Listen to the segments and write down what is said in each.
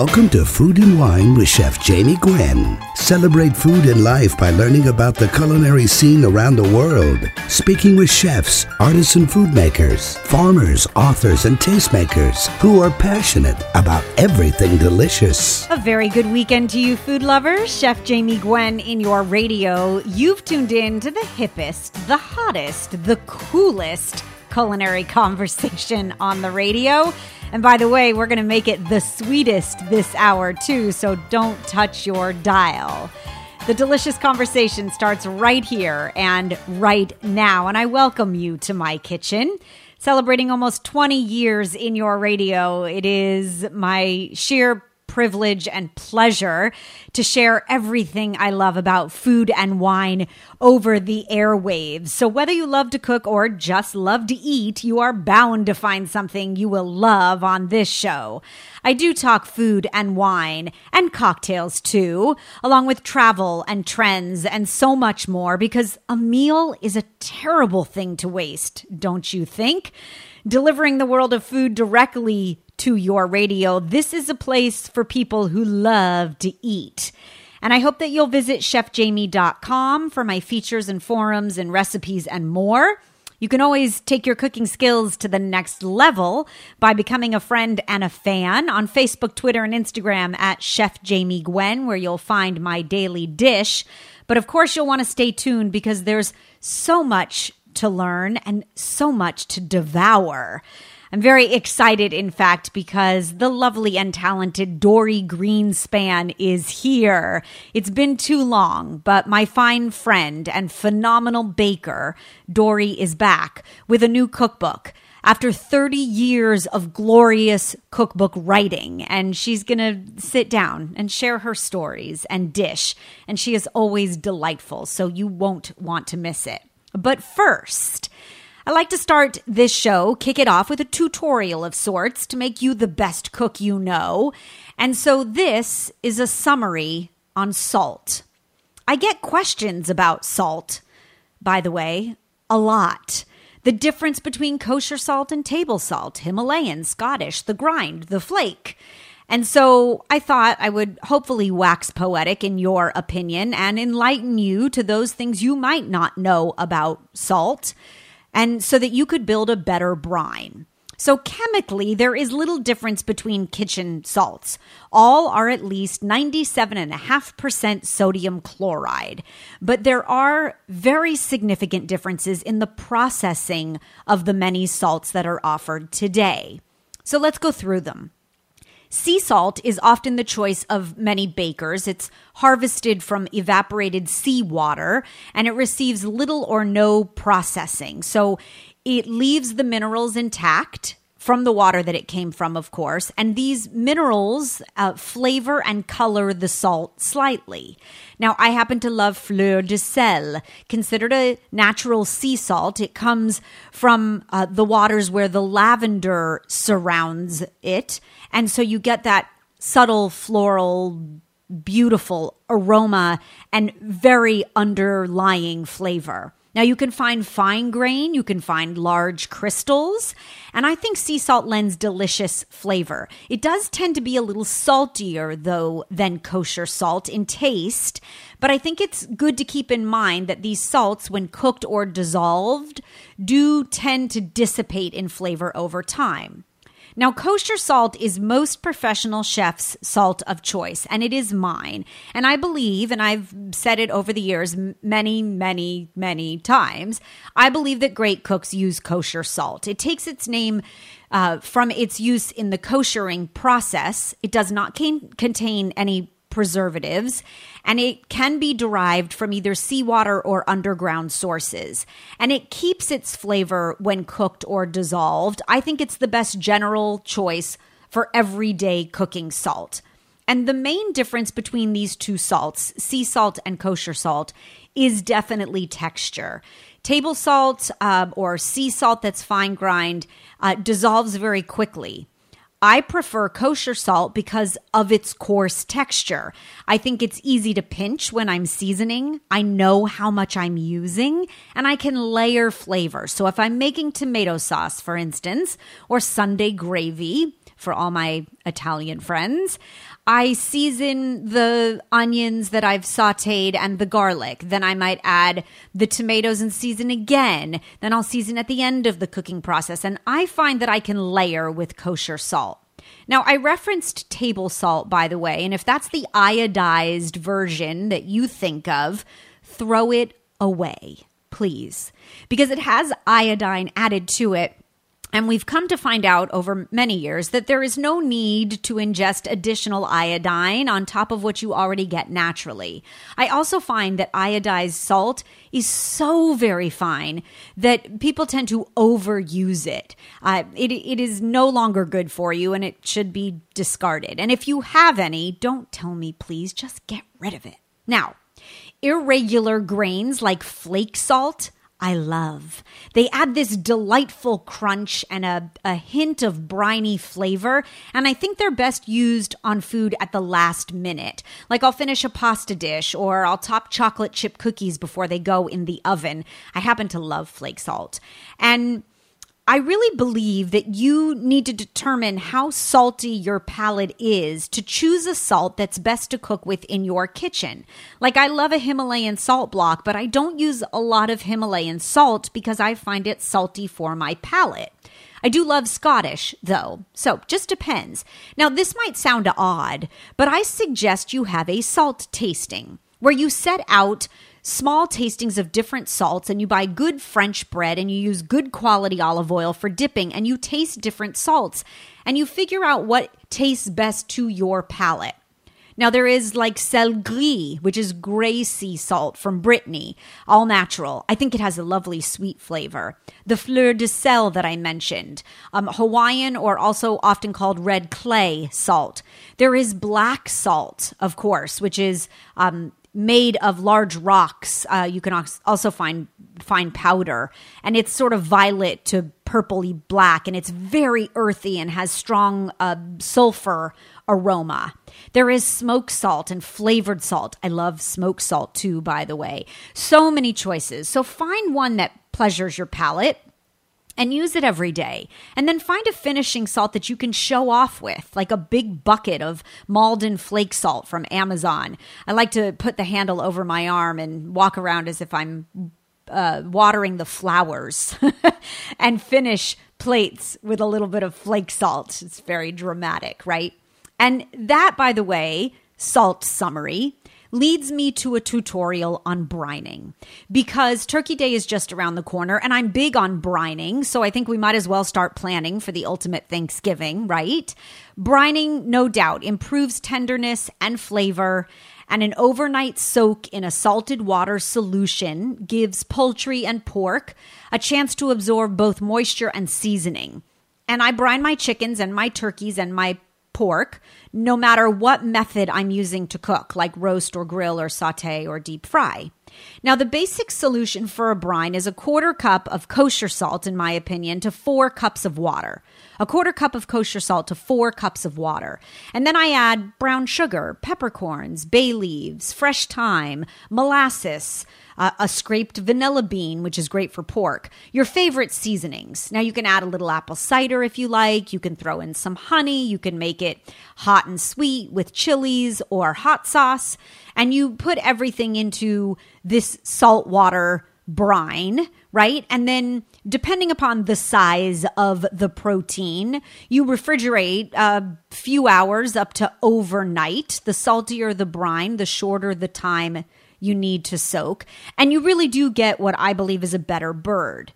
Welcome to Food and Wine with Chef Jamie Gwen. Celebrate food and life by learning about the culinary scene around the world. Speaking with chefs, artisan food makers, farmers, authors, and tastemakers who are passionate about everything delicious. A very good weekend to you, food lovers. Chef Jamie Gwen in your radio. You've tuned in to the hippest, the hottest, the coolest culinary conversation on the radio. And by the way, we're going to make it the sweetest this hour, too, so don't touch your dial. The delicious conversation starts right here and right now. And I welcome you to my kitchen. Celebrating almost 20 years in your radio, it is my sheer privilege and pleasure to share everything I love about food and wine over the airwaves. So, whether you love to cook or just love to eat, you are bound to find something you will love on this show. I do talk food and wine and cocktails too, along with travel and trends and so much more because a meal is a terrible thing to waste, don't you think? Delivering the world of food directly to your radio. This is a place for people who love to eat. And I hope that you'll visit chefjamie.com for my features and forums and recipes and more. You can always take your cooking skills to the next level by becoming a friend and a fan on Facebook, Twitter, and Instagram at Chef Jamie Gwen, where you'll find my daily dish. But of course, you'll want to stay tuned because there's so much to learn and so much to devour. I'm very excited, in fact, because the lovely and talented Dorie Greenspan is here. It's been too long, but my fine friend and phenomenal baker, Dorie, is back with a new cookbook after 30 years of glorious cookbook writing. And she's going to sit down and share her stories and dish. And she is always delightful, so you won't want to miss it. But first, I like to start this show, kick it off with a tutorial of sorts to make you the best cook you know. And so this is a summary on salt. I get questions about salt, by the way, a lot. The difference between kosher salt and table salt, Himalayan, Scottish, the grind, the flake. And so I thought I would hopefully wax poetic in your opinion and enlighten you to those things you might not know about salt and so that you could build a better brine. So, chemically, there is little difference between kitchen salts. All are at least 97.5% sodium chloride. But there are very significant differences in the processing of the many salts that are offered today. So, let's go through them. Sea salt is often the choice of many bakers. It's harvested from evaporated seawater and it receives little or no processing. So it leaves the minerals intact from the water that it came from, of course. And these minerals uh, flavor and color the salt slightly. Now, I happen to love fleur de sel, considered a natural sea salt. It comes from uh, the waters where the lavender surrounds it. And so you get that subtle floral, beautiful aroma and very underlying flavor. Now, you can find fine grain, you can find large crystals, and I think sea salt lends delicious flavor. It does tend to be a little saltier, though, than kosher salt in taste, but I think it's good to keep in mind that these salts, when cooked or dissolved, do tend to dissipate in flavor over time. Now, kosher salt is most professional chefs' salt of choice, and it is mine. And I believe, and I've said it over the years many, many, many times, I believe that great cooks use kosher salt. It takes its name uh, from its use in the koshering process. It does not can- contain any preservatives, and it can be derived from either seawater or underground sources. And it keeps its flavor when cooked or dissolved. I think it's the best general choice for everyday cooking salt. And the main difference between these two salts, sea salt and kosher salt, is definitely texture. Table salt uh, or sea salt that's fine grind uh, dissolves very quickly. I prefer kosher salt because of its coarse texture. I think it's easy to pinch when I'm seasoning. I know how much I'm using and I can layer flavor. So if I'm making tomato sauce, for instance, or Sunday gravy, for all my Italian friends. I season the onions that I've sauteed and the garlic. Then I might add the tomatoes and season again. Then I'll season at the end of the cooking process. And I find that I can layer with kosher salt. Now, I referenced table salt, by the way, and if that's the iodized version that you think of, throw it away, please, because it has iodine added to it and we've come to find out over many years that there is no need to ingest additional iodine on top of what you already get naturally. I also find that iodized salt is so very fine that people tend to overuse it. Uh, it. It is no longer good for you and it should be discarded. And if you have any, don't tell me, please. Just get rid of it. Now, irregular grains like flake salt I love. They add this delightful crunch and a, a hint of briny flavor, and I think they're best used on food at the last minute. Like I'll finish a pasta dish or I'll top chocolate chip cookies before they go in the oven. I happen to love flake salt. And I really believe that you need to determine how salty your palate is to choose a salt that's best to cook with in your kitchen. Like, I love a Himalayan salt block, but I don't use a lot of Himalayan salt because I find it salty for my palate. I do love Scottish, though, so just depends. Now, this might sound odd, but I suggest you have a salt tasting where you set out small tastings of different salts and you buy good French bread and you use good quality olive oil for dipping and you taste different salts and you figure out what tastes best to your palate. Now, there is like sel gris, which is gray sea salt from Brittany, all natural. I think it has a lovely sweet flavor. The fleur de sel that I mentioned, um, Hawaiian or also often called red clay salt. There is black salt, of course, which is um, made of large rocks. Uh, you can also find find powder, and it's sort of violet to purpley black, and it's very earthy and has strong uh, sulfur aroma. There is smoke salt and flavored salt. I love smoke salt too, by the way. So many choices. So find one that pleasures your palate and use it every day. And then find a finishing salt that you can show off with, like a big bucket of Maldon flake salt from Amazon. I like to put the handle over my arm and walk around as if I'm uh, watering the flowers and finish plates with a little bit of flake salt. It's very dramatic, right? And that, by the way, salt summary leads me to a tutorial on brining because Turkey Day is just around the corner and I'm big on brining. So I think we might as well start planning for the ultimate Thanksgiving, right? Brining, no doubt, improves tenderness and flavor. And an overnight soak in a salted water solution gives poultry and pork a chance to absorb both moisture and seasoning. And I brine my chickens and my turkeys and my pork, no matter what method I'm using to cook, like roast or grill or saute or deep fry. Now, the basic solution for a brine is a quarter cup of kosher salt, in my opinion, to four cups of water. A quarter cup of kosher salt to four cups of water. And then I add brown sugar, peppercorns, bay leaves, fresh thyme, molasses, uh, a scraped vanilla bean, which is great for pork, your favorite seasonings. Now, you can add a little apple cider if you like. You can throw in some honey. You can make it hot and sweet with chilies or hot sauce. And you put everything into this salt water brine, right? And then, depending upon the size of the protein, you refrigerate a few hours up to overnight. The saltier the brine, the shorter the time you need to soak. And you really do get what I believe is a better bird.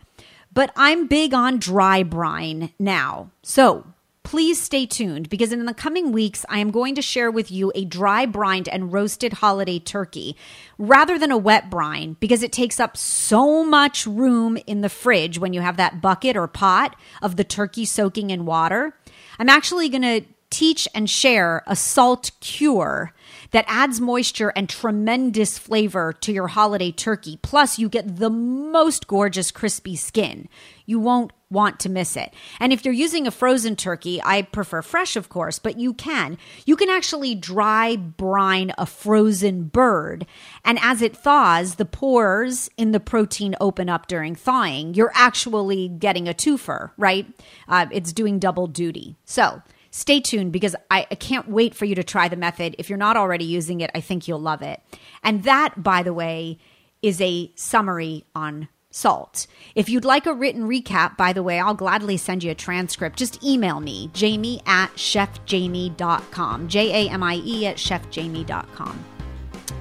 But I'm big on dry brine now. So please stay tuned because in the coming weeks, I am going to share with you a dry brined and roasted holiday turkey rather than a wet brine because it takes up so much room in the fridge when you have that bucket or pot of the turkey soaking in water. I'm actually going to teach and share a salt cure that adds moisture and tremendous flavor to your holiday turkey. Plus, you get the most gorgeous crispy skin. You won't want to miss it. And if you're using a frozen turkey, I prefer fresh, of course, but you can. You can actually dry brine a frozen bird. And as it thaws, the pores in the protein open up during thawing. You're actually getting a twofer, right? Uh, it's doing double duty. So, stay tuned because I, I can't wait for you to try the method. If you're not already using it, I think you'll love it. And that, by the way, is a summary on salt. If you'd like a written recap, by the way, I'll gladly send you a transcript. Just email me, jamie at chefjamie.com. J A M I E at chefjamie.com.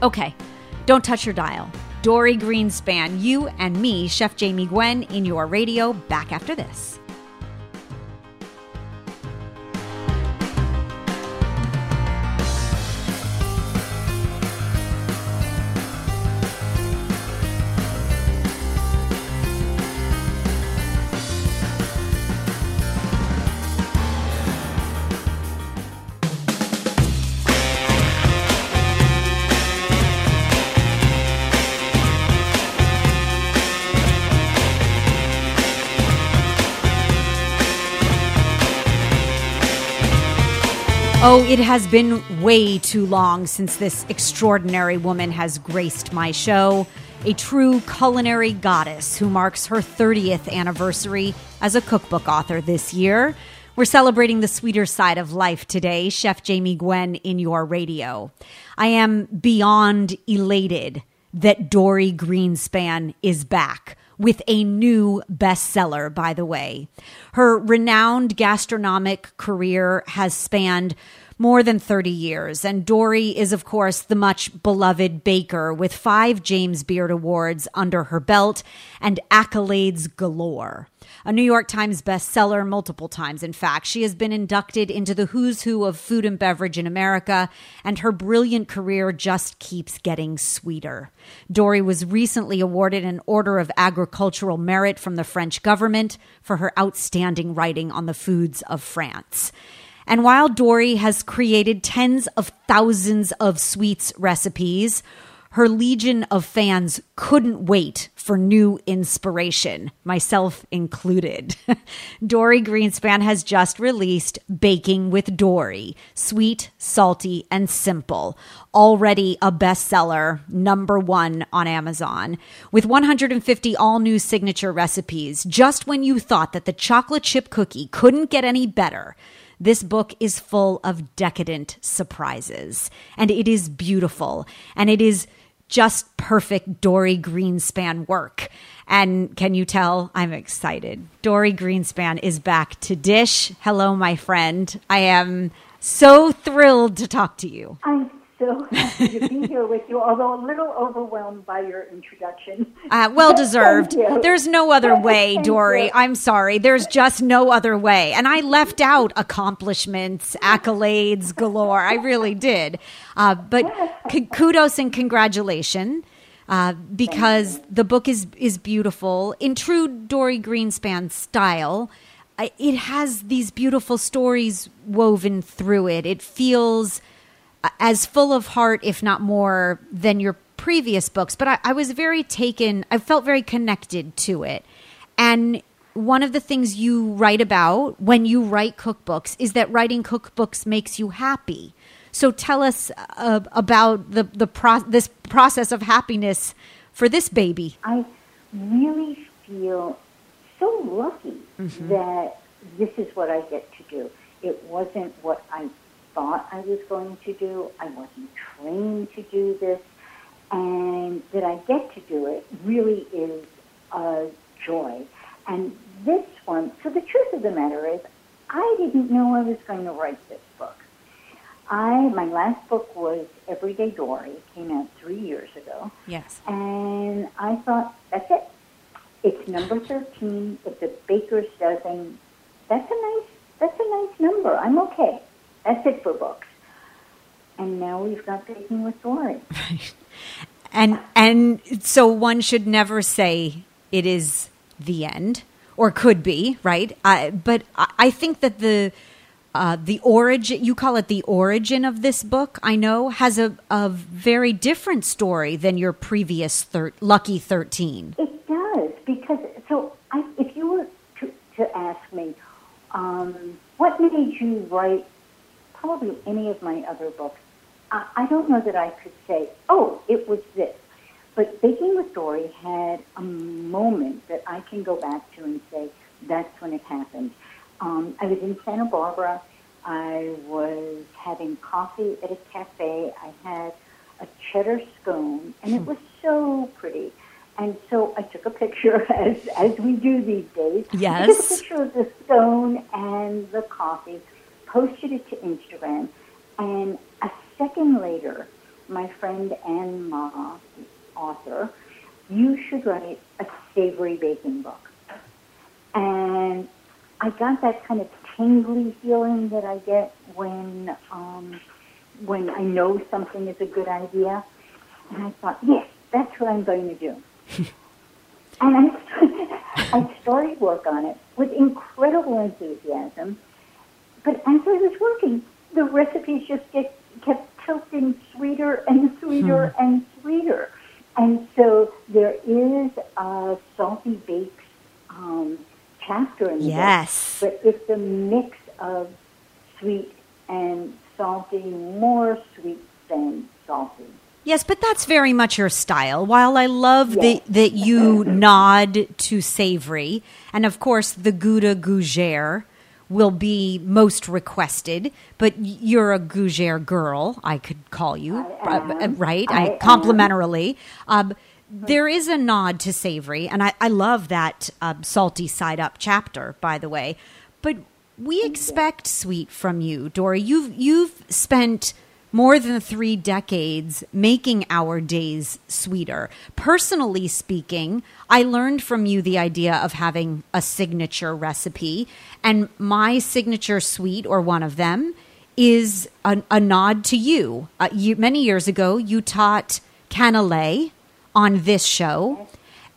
Okay, don't touch your dial. Dorie Greenspan, you and me, Chef Jamie Gwen, in your radio, back after this. Oh, it has been way too long since this extraordinary woman has graced my show. A true culinary goddess who marks her 30th anniversary as a cookbook author this year. We're celebrating the sweeter side of life today, Chef Jamie Gwen in your radio. I am beyond elated that Dorie Greenspan is back with a new bestseller, by the way. Her renowned gastronomic career has spanned more than 30 years, and Dorie is, of course, the much beloved baker with five James Beard Awards under her belt and accolades galore. A New York Times bestseller multiple times, in fact. She has been inducted into the who's who of food and beverage in America, and her brilliant career just keeps getting sweeter. Dorie was recently awarded an Order of Agricultural Merit from the French government for her outstanding writing on the foods of France. And while Dorie has created tens of thousands of sweets recipes, her legion of fans couldn't wait for new inspiration, myself included. Dorie Greenspan has just released Baking with Dorie sweet, salty, and simple, already a bestseller, number one on Amazon. With 150 all new signature recipes, just when you thought that the chocolate chip cookie couldn't get any better, this book is full of decadent surprises, and it is beautiful, and it is just perfect Dorie Greenspan work. And can you tell I'm excited? Dorie Greenspan is back to Dish. Hello, my friend. I am so thrilled to talk to you. I'm so happy to be here with you, although a little overwhelmed by your introduction. Uh, well deserved. There's no other way, Dorie. You. I'm sorry. There's just no other way. And I left out accomplishments, accolades galore. I really did. Uh, but c- kudos and congratulations. Uh, because the book is is beautiful in true Dorie Greenspan style. It has these beautiful stories woven through it. It feels as full of heart, if not more, than your previous books. But I, I was very taken, I felt very connected to it. And one of the things you write about when you write cookbooks is that writing cookbooks makes you happy. So tell us uh, about the the pro- this process of happiness for this baby. I really feel so lucky mm-hmm. that this is what I get to do. It wasn't what I thought I was going to do. I wasn't trained to do this. And that I get to do it really is a joy. And this one, so the truth of the matter is, I didn't know I was going to write this book. I my last book was Everyday Dorie, came out three years ago. Yes. And I thought, that's it. It's number thirteen. It's a baker's dozen. That's a nice that's a nice number. I'm okay. That's it for books. And now we've got Baking with Dorie. Right. And and so one should never say it is the end, or could be, right? Uh, but I think that the uh, the origin you call it the origin of this book i know has a, a very different story than your previous thir- lucky 13 it does because so I, if you were to, to ask me um, what made you write probably any of my other books, I, I don't know that I could say, oh, it was this. But Baking with Dorie had a moment that I can go back to and say, that's when it happened. Um, I was in Santa Barbara, I was having coffee at a cafe. I had a cheddar scone, and it was so pretty. And so I took a picture, as as we do these days. I took a Yes. picture of the scone and the coffee, posted it to Instagram, and a second later, my friend Ann Mah, the author, you should write a savory baking book. And I got that kind of tingly feeling that I get when um, when I know something is a good idea. And I thought, yes, that's what I'm going to do. and I, I started work on it with incredible enthusiasm. But as I was working, the recipes just get, kept tilting sweeter and sweeter and sweeter. And so there is a salty bakes um, chapter in the book, Yes. but it's a mix of sweet and salty, more sweet than salty. Yes, but that's very much your style. While I love Yes. that that you nod to savory, and of course the Gouda Gougere will be most requested, but you're a Gougere girl, I could call you, I uh, right? I I, complimentarily. Um, there is a nod to savory, and I, I love that um, salty side up chapter, by the way. But we expect sweet from you, Dorie. You've you've spent more than three decades making our days sweeter. Personally speaking, I learned from you the idea of having a signature recipe, and my signature sweet, or one of them, is a, a nod to you. Uh, you. Many years ago, you taught cannelé on this show.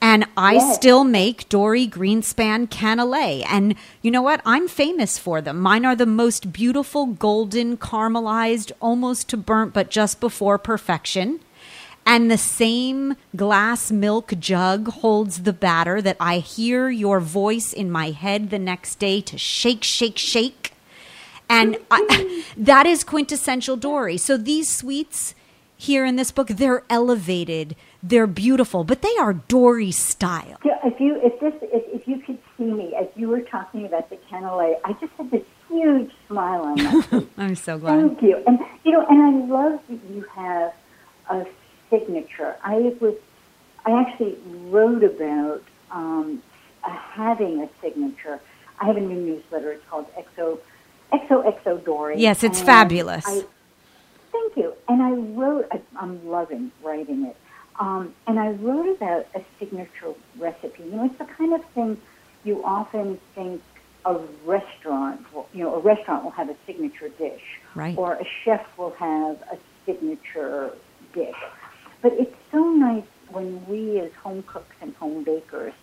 And I still make Dorie Greenspan cannelé. And you know what? I'm famous for them. Mine are the most beautiful, golden, caramelized, almost to burnt, but just before perfection. And the same glass milk jug holds the batter that I hear your voice in my head the next day to shake, shake, shake. And I, that is quintessential Dorie. So these sweets here in this book, they're elevated, they're beautiful, but they are Dorie style. Yeah, if you if this if, if you could see me as you were talking about the cannelé, I just had this huge smile on my face. I'm so glad. Thank you. And you know, and I love that you have a signature. I was I actually wrote about um, uh, having a signature. I have a new newsletter. It's called Exo Exo Exo Dorie. Yes, it's fabulous. I, thank you. And I wrote. I, I'm loving writing it. Um, and I wrote about a signature recipe. You know, it's the kind of thing you often think a restaurant. Will, you know, a restaurant will have a signature dish, Right. or a chef will have a signature dish. But it's so nice when we, as home cooks and home bakers,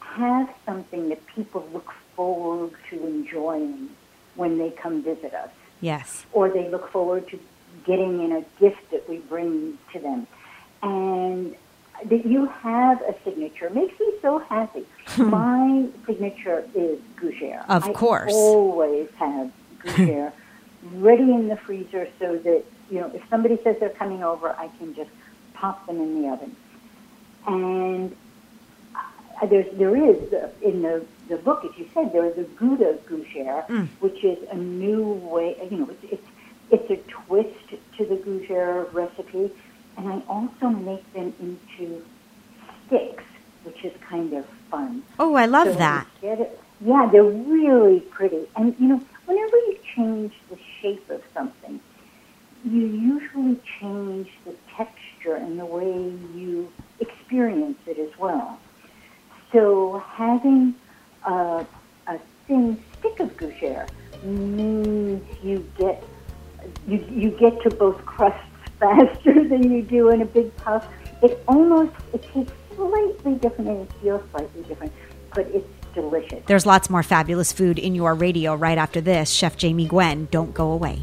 have something that people look forward to enjoying when they come visit us Yes. or they look forward to getting in a gift that we bring to them. And that you have a signature makes me so happy. My signature is Gougere. Of course. I always have Gougere ready in the freezer so that, you know, if somebody says they're coming over, I can just pop them in the oven. And there's, there is, uh, in the, the book, as you said, there is a Gouda Gougere, which is a new way, you know, it's, it's, it's a twist to the Gougere recipe. And I also make them into sticks, which is kind of fun. Oh, I love So that. of- yeah, they're really pretty. And, you know, whenever you change the shape of something, you usually change the texture and the way you experience it as well. So having a, a thin stick of gougere means you get you, you get to both crusts faster than you do in a big puff. It almost it tastes slightly different and it feels slightly different, but it's delicious. There's lots more fabulous food in your radio right after this. Chef Jamie Gwen, don't go away.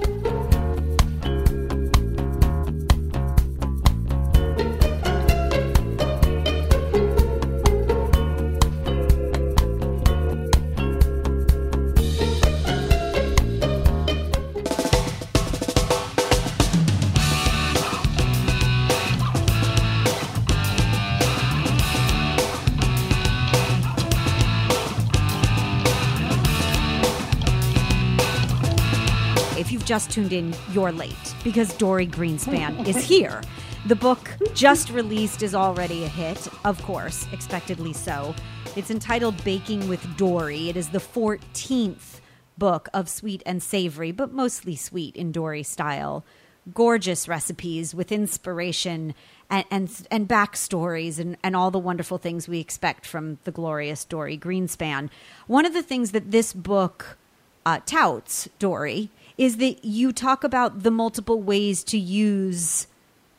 Just tuned in, you're late because Dorie Greenspan is here. The book just released is already a hit, of course, expectedly so. It's entitled Baking with Dorie. It is the 14th book of sweet and savory, but mostly sweet in Dorie style. Gorgeous recipes with inspiration and, and, and backstories and, and all the wonderful things we expect from the glorious Dorie Greenspan. One of the things that this book uh, touts, Dorie, is that you talk about the multiple ways to use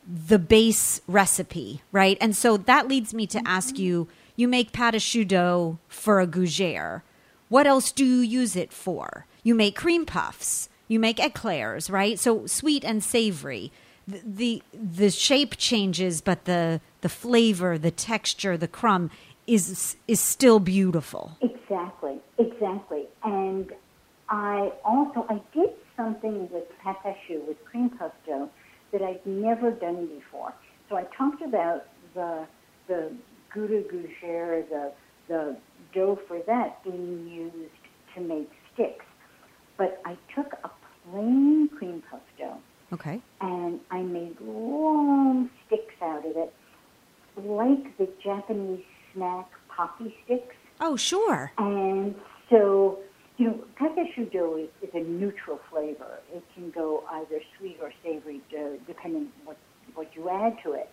the base recipe, right? And so that leads me to ask mm-hmm. you you make pâte choux dough for a gougere. What else do you use it for? You make cream puffs, you make eclairs, right? So sweet and savory. The, the the shape changes, but the the flavor, the texture, the crumb is is still beautiful. Exactly, exactly. And I also I did something with choux with cream puff dough that I'd never done before. So I talked about the the gouda gougere, the the dough for that being used to make sticks. But I took a plain cream puff dough Okay. and I made long sticks out of it, like the Japanese snack Pocky sticks. Oh, sure. And so, you know, dough is, is a neutral flavor. It can go either sweet or savory, dough, depending what what you add to it.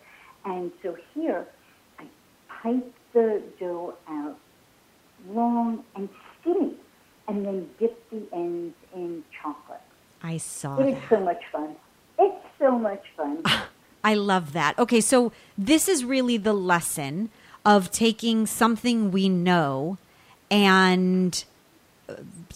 And so here, I pipe the dough out long and skinny, and then dip the ends in chocolate. I saw It that. so much fun. It's so much fun. I love that. Okay, so this is really the lesson of taking something we know and uh,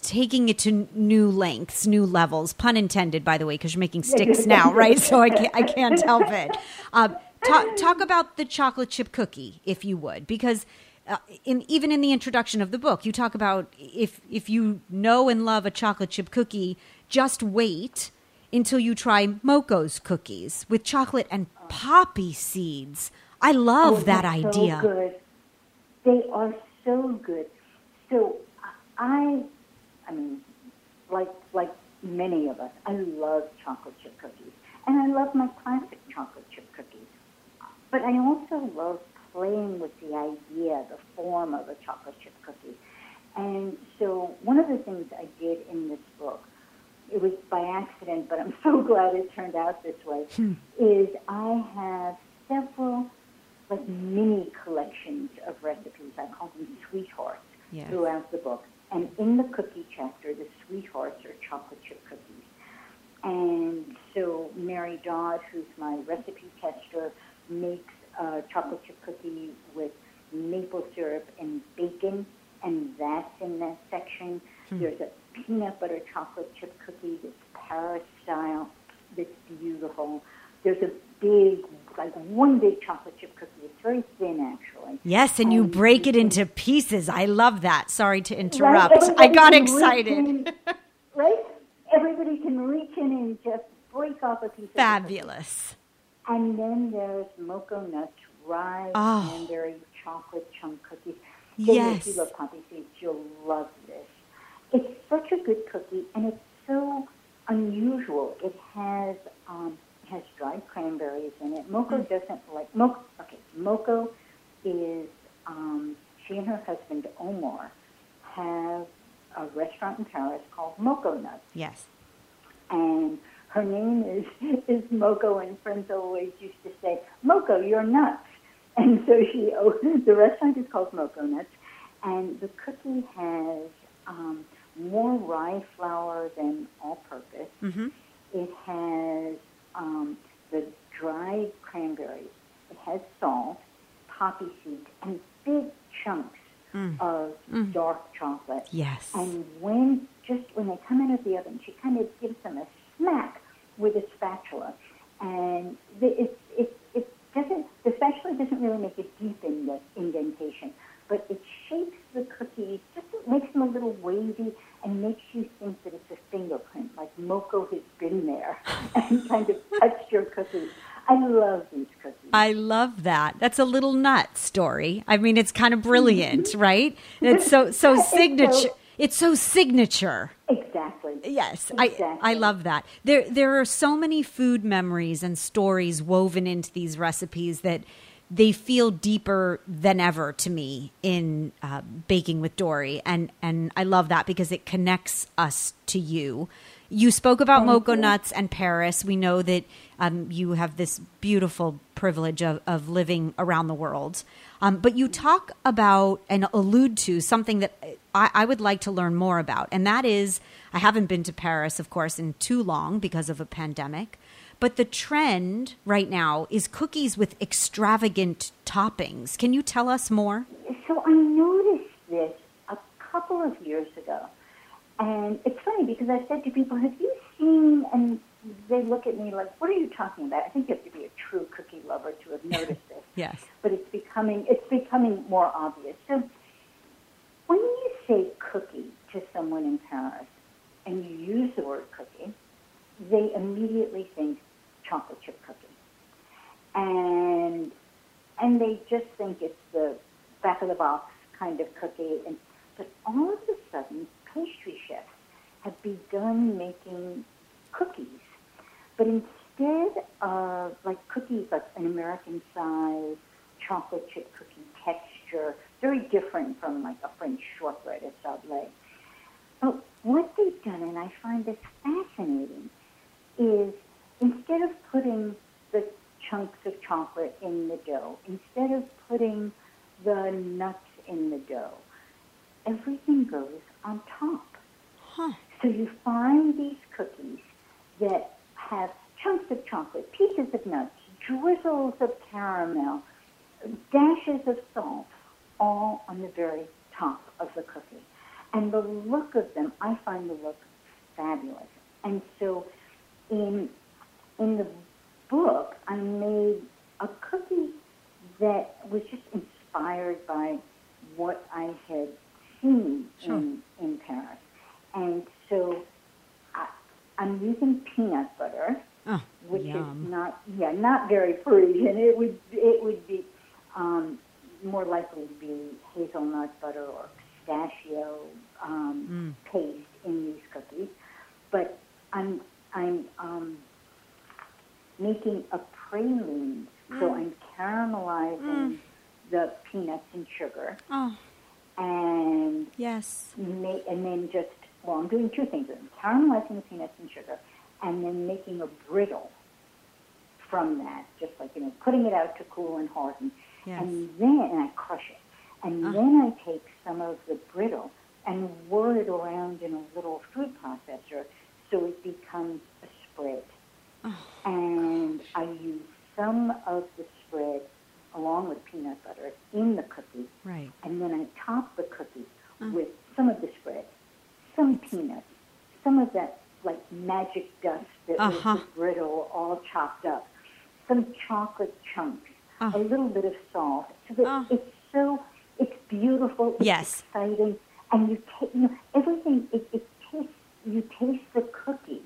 taking it to new lengths, new levels. Pun intended, by the way, because you're making sticks now, right? So I can't, I can't help it. Uh, talk, talk about the chocolate chip cookie, if you would, because. Uh, in even in the introduction of the book, you talk about if if you know and love a chocolate chip cookie, just wait until you try Moko's cookies with chocolate and poppy seeds. I love Oh, that idea. So good. They are so good. So I, I mean, like like many of us, I love chocolate chip cookies, and I love my classic chocolate chip cookies. But I also love playing with the idea, the form of a chocolate chip cookie. And so one of the things I did in this book, it was by accident, but I'm so glad it turned out this way, hmm. is I have several like mini collections of recipes. I call them sweethearts throughout the book. And in the cookie chapter, the sweethearts are chocolate chip cookies. And so Mary Dodd, who's my recipe tester, makes a chocolate chip cookie with maple syrup and bacon, and that's in that section. Hmm. There's a peanut butter chocolate chip cookie that's Paris style, that's beautiful. There's a big, like one big chocolate chip cookie. It's very thin, actually. Yes, and you break it into pieces. I love that. Sorry to Right? interrupt. I got excited. in, right? Everybody can reach in and just break off a piece. Fabulous. And then there's Mokonuts, rye, Oh. cranberry, chocolate chunk cookies. Yes. If you love poppy seeds, you'll love this. It's such a good cookie, and it's so unusual. It has um, has dried cranberries in it. Moko Mm. doesn't like Moko. Okay, Moko is um, she and her husband Omar have a restaurant in Paris called Mokonuts Yes. and her name is is Moko, and friends always used to say, "Moko, you're nuts." And so she, oh, the restaurant is called Mokonuts, and the cookie has um, more rye flour than all-purpose. Mm-hmm. It has um, the dried cranberries. It has salt, poppy seeds, and big chunks of dark chocolate. Yes. And when just when they come out of the oven, she kind of gives them a smack with a spatula, and the, it it it doesn't the spatula doesn't really make a deep ind- indentation, but it shapes the cookies, just makes them a little wavy, and makes you think that it's a fingerprint, like Moko has been there and kind of touched your cookies. I love these cookies. I love that. That's a little nut story. I mean, it's kind of brilliant, mm-hmm. right? It's so so It's so- signature. It's so signature. Exactly. Yes, Exactly. I I love that. There there are so many food memories and stories woven into these recipes that they feel deeper than ever to me in uh, baking with Dorie, and and I love that because it connects us to you. You spoke about Mokonuts and Paris. We know that um, you have this beautiful privilege of, of living around the world. Um, but you talk about and allude to something that I, I would like to learn more about. And that is, I haven't been to Paris, of course, in too long because of a pandemic. But the trend right now is cookies with extravagant toppings. Can you tell us more? So I noticed this a couple of years ago. And it's funny because I said to people, have you seen, and they look at me like, what are you talking about? I think you have to be a true cookie lover to have noticed this. Yes. But it's becoming, it's becoming more obvious. So when you say cookie to someone in Paris and you use the word cookie, they immediately think chocolate chip cookie. And and they just think it's the back of the box kind of cookie. And but all of a sudden, pastry chefs have begun making cookies, but instead of like cookies like an American size chocolate chip cookie texture, very different from like a French shortbread at Sablé. But what they've done, and I find this fascinating, is instead of putting the chunks of chocolate in the dough, instead of putting the nuts in the dough, everything goes on top. Huh. So you find these cookies that have chunks of chocolate, pieces of nuts, drizzles of caramel, dashes of salt, all on the very top of the cookie. And the look of them, I find the look fabulous. And so in in the book, I made a cookie that was just inspired by what I had seen Sure. in, in Paris. And so I, I'm using peanut butter, Oh, which yum. is not yeah not very Parisian. It would it would be um, more likely to be hazelnut butter or pistachio um, paste in these cookies. But I'm I'm um, making a praline, so oh. I'm caramelizing mm. the peanuts and sugar, Oh, and yes. ma- and then just well, I'm doing two things. I'm caramelizing the peanuts and sugar, and then making a brittle from that, just like you know, putting it out to cool and harden, Yes. and then and I crush it, and uh-huh. then I take some of the brittle and whir it around in a little food processor, so it becomes a spread, and I use some of the spread along with peanut butter in the cookie Right. and then I top the cookie with some of the spread, some peanuts, some of that like magic dust that Uh-huh. was the brittle all chopped up, some chocolate chunks, Uh. a little bit of salt. So that Uh. it's so it's beautiful. It's Yes. exciting, and you ta- you know everything. It, it tastes. You taste the cookie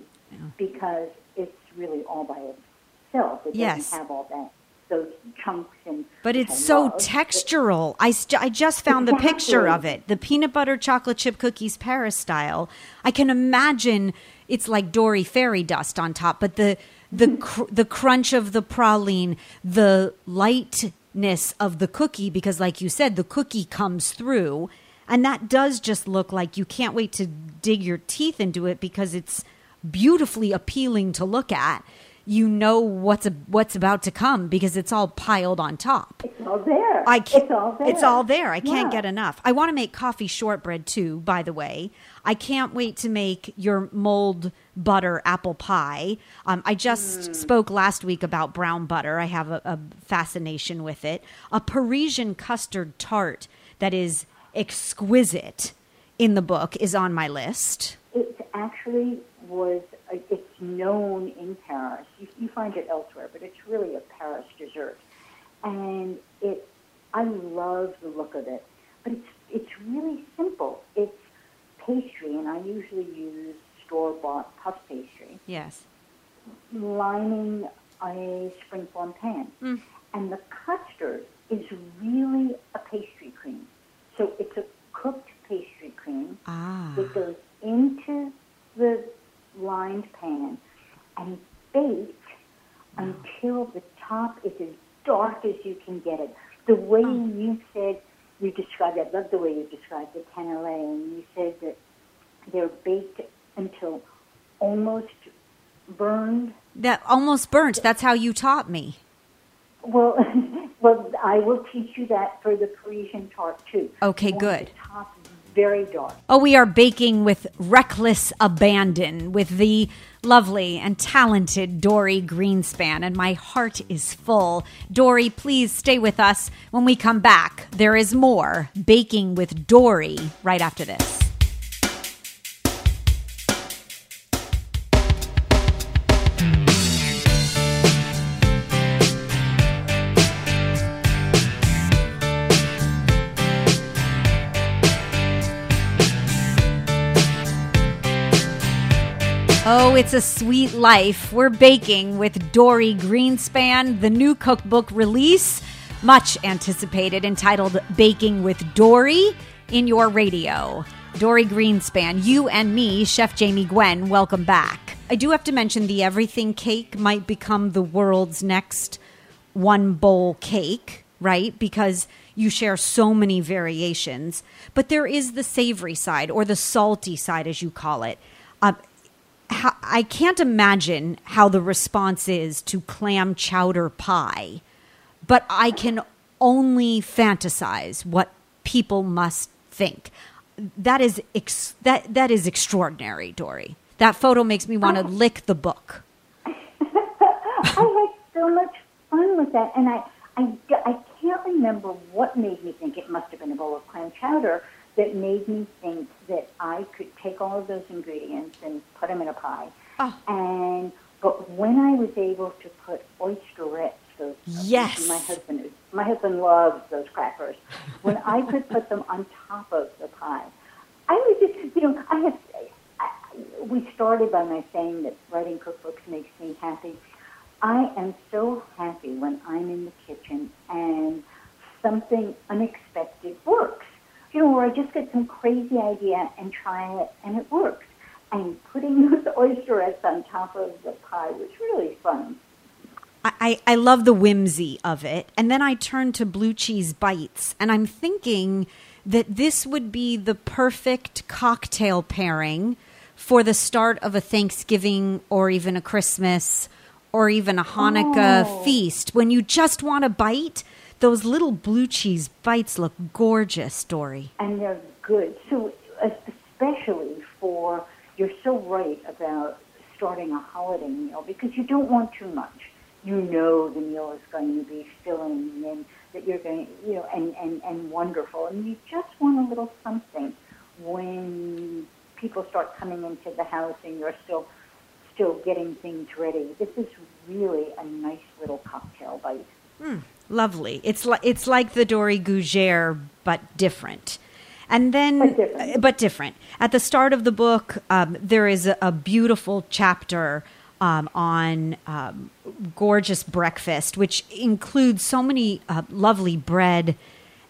because it's really all by itself. It Yes. have all that those chunks and. But it's so love. textural. I, st- I just found the picture of it. The peanut butter chocolate chip cookies Paris style. I can imagine it's like Dorie fairy dust on top, but the the cr- the crunch of the praline, the lightness of the cookie because like you said the cookie comes through and that does just look like you can't wait to dig your teeth into it because it's beautifully appealing to look at. You know what's a, what's about to come because it's all piled on top. It's all there. I can't, it's all there. It's all there. I can't Yeah. get enough. I want to make coffee shortbread too, by the way. I can't wait to make your mold butter apple pie. Um, I just spoke last week about brown butter. I have a, a fascination with it. A Parisian custard tart that is exquisite in the book is on my list. It actually was, uh, it's known in Paris. You, you find it elsewhere, but it's really a Paris dessert. And it, I love the look of it. But it's, it's really simple. It's pastry, and I usually use store-bought puff pastry, Yes. lining a springform pan. And the custard is really a pastry cream. So it's a cooked pastry cream Ah. that goes into the lined pan and bake until the top is as dark as you can get it. The way you said you described I love the way you described the cannelé, and you said that they're baked until almost burned. That almost burnt. That's how you taught me. Well, well, I will teach you that for the Parisian tart too. Okay, good. The top very dark. Oh, we are baking with reckless abandon with the lovely and talented Dorie Greenspan, and my heart is full. Dorie, please stay with us when we come back. There is more baking with Dorie right after this. Oh, it's a sweet life. We're baking with Dorie Greenspan, the new cookbook release, much anticipated, entitled Baking with Dorie in Your Radio. Dorie Greenspan, you and me, Chef Jamie Gwen, welcome back. I do have to mention the everything cake might become the world's next one bowl cake, right? Because you share so many variations. But there is the savory side or the salty side, as you call it. Uh, how, I can't imagine how the response is to clam chowder pie, but I can only fantasize what people must think. That is ex- that that is extraordinary, Dorie. That photo makes me want to oh. lick the book. I had so much fun with that, and I, I, I can't remember what made me think it must have been a bowl of clam chowder that made me think that I could take all of those ingredients and put them in a pie. Oh. And but when I was able to put oysterettes, those Yes. my husband my husband loves those crackers. When I could put them on top of the pie, I was just you know I have. I, we started by my saying that writing cookbooks makes me happy. I am so happy when I'm in the kitchen and something unexpected works. You know, where I just get some crazy idea and try it and it works. And putting those oysterettes on top of the pie was really fun. I, I I love the whimsy of it. And then I turn to blue cheese bites, and I'm thinking that this would be the perfect cocktail pairing for the start of a Thanksgiving or even a Christmas or even a Hanukkah Oh. feast. When you just want a bite, those little blue cheese bites look gorgeous, Dorie. and they're good. So, especially for, you're so right about starting a holiday meal because you don't want too much. You know the meal is going to be filling and that you're going, to, you know, and, and, and wonderful. And you just want a little something when people start coming into the house and you're still still getting things ready. This is really a nice little cocktail bite. Hmm. Lovely. It's like it's like the Dorie Gougere, but different. And then, But different. uh, but different. At the start of the book, um, there is a, a beautiful chapter um, on um, gorgeous breakfast, which includes so many uh, lovely bread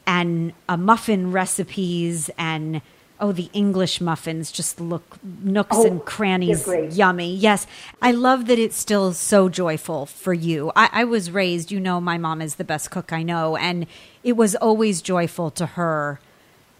and uh, muffin recipes and. Oh, the English muffins just look nooks Oh, and crannies yummy. Yes. I love that it's still so joyful for you. I, I was raised, you know, my mom is the best cook I know, and it was always joyful to her,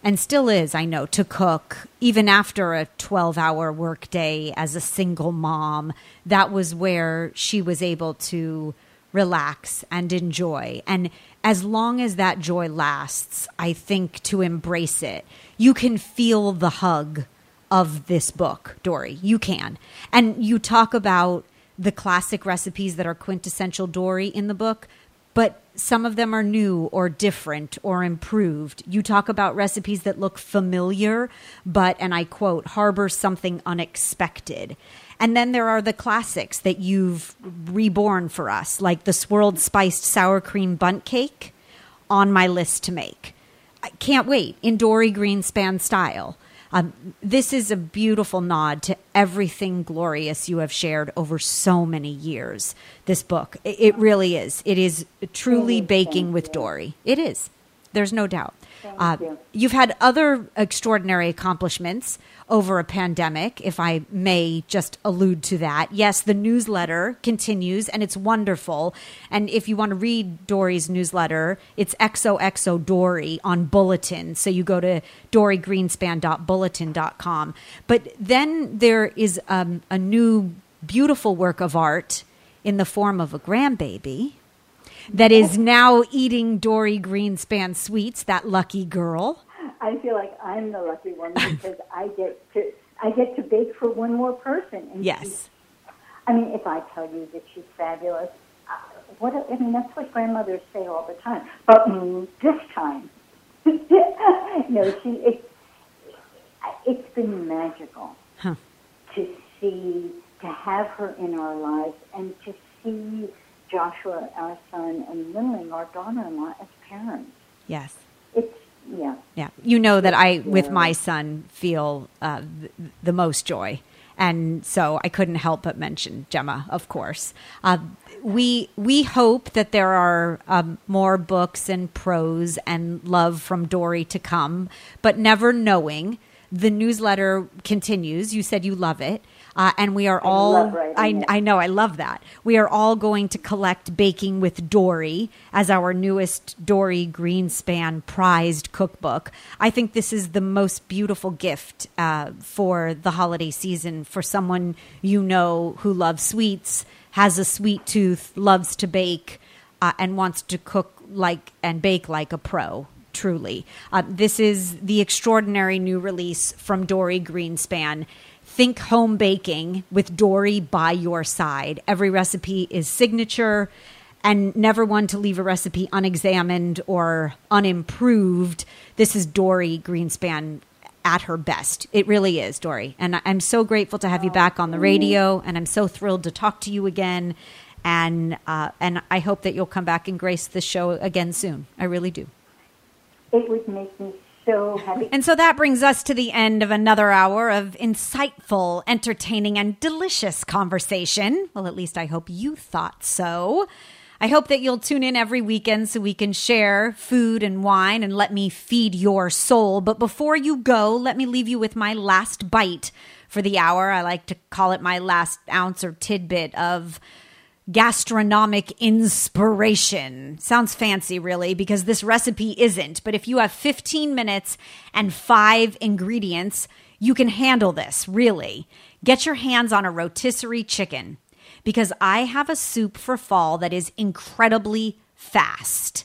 and still is, I know, to cook, even after a 12 hour workday as a single mom. That was where she was able to relax and enjoy. And as long as that joy lasts, I think to embrace it, you can feel the hug of this book, Dorie. You can. And you talk about the classic recipes that are quintessential Dorie in the book, but some of them are new or different or improved. You talk about recipes that look familiar, but, and I quote, harbor something unexpected. And then there are the classics that you've reborn for us, like the swirled spiced sour cream Bundt cake on my list to make. I can't wait in Dorie Greenspan style. Um, this is a beautiful nod to everything glorious you have shared over so many years. This book, it, it really is. It is truly baking with. Dorie. It is. There's no doubt. Thank you. You've had other extraordinary accomplishments over a pandemic, if I may just allude to that. Yes, the newsletter continues and it's wonderful. And if you want to read Dorie's newsletter, it's XOXO Dorie on Bulletin. So you go to doriegreenspan.bulletin.com. But then there is um, a new beautiful work of art in the form of a grandbaby that is now eating Dorie Greenspan sweets, that lucky girl. I feel like I'm the lucky one because I get to I get to bake for one more person. And Yes. I mean, if I tell you that she's fabulous, uh, what I mean that's what grandmothers say all the time. But mm, this time, no, she it's it's been magical Huh. to see to have her in our lives and to see Joshua, our son, and Lindling, our daughter-in-law, as parents. Yes. It's yeah. Yeah. You know that I, with Yeah. my son, feel uh, th- the most joy. And so I couldn't help but mention Gemma, of course. Uh, we we hope that there are um, more books and prose and love from Dorie to come, but never knowing. The newsletter continues. You said you love it, uh, and we are all. love I. I know, I love that. We are all going to collect Baking with Dorie as our newest Dorie Greenspan prized cookbook. I think this is the most beautiful gift uh, for the holiday season for someone you know who loves sweets, has a sweet tooth, loves to bake, uh, and wants to cook like and bake like a pro truly. Uh, this is the extraordinary new release from Dorie Greenspan. Think home baking with Dorie by your side. Every recipe is signature and never one to leave a recipe unexamined or unimproved. This is Dorie Greenspan at her best. It really is, Dorie. And I'm so grateful to have you back on the radio, and I'm so thrilled to talk to you again. And uh, and I hope that you'll come back and grace the show again soon. I really do. It would make me so happy. And so that brings us to the end of another hour of insightful, entertaining, and delicious conversation. Well, at least I hope you thought so. I hope that you'll tune in every weekend so we can share food and wine and let me feed your soul. But before you go, let me leave you with my last bite for the hour. I like to call it my last ounce or tidbit of gastronomic inspiration. Sounds fancy, really, because this recipe isn't. But if you have 15 minutes and five ingredients, you can handle this, really. Get your hands on a rotisserie chicken because I have a soup for fall that is incredibly fast.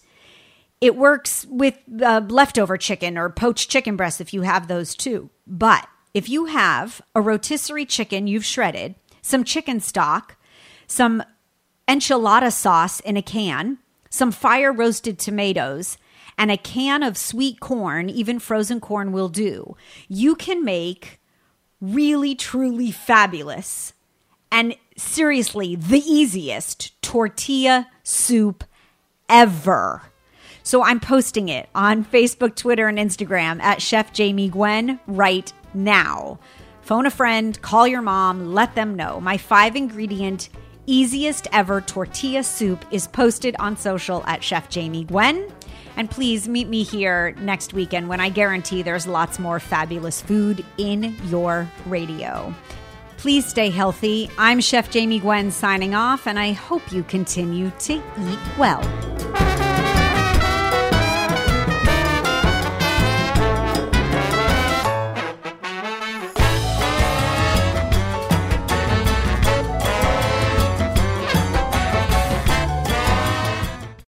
It works with uh, leftover chicken or poached chicken breasts if you have those too. But if you have a rotisserie chicken you've shredded, some chicken stock, some enchilada sauce in a can, some fire roasted tomatoes, and a can of sweet corn, even frozen corn will do, you can make really, truly fabulous and seriously the easiest tortilla soup ever. So I'm posting it on Facebook, Twitter, and Instagram at Chef Jamie Gwen right now. Phone a friend, call your mom, let them know. My five ingredient, easiest ever tortilla soup is posted on social at Chef Jamie Gwen. And please meet me here next weekend when I guarantee there's lots more fabulous food in your radio. Please stay healthy. I'm Chef Jamie Gwen signing off, and I hope you continue to eat well.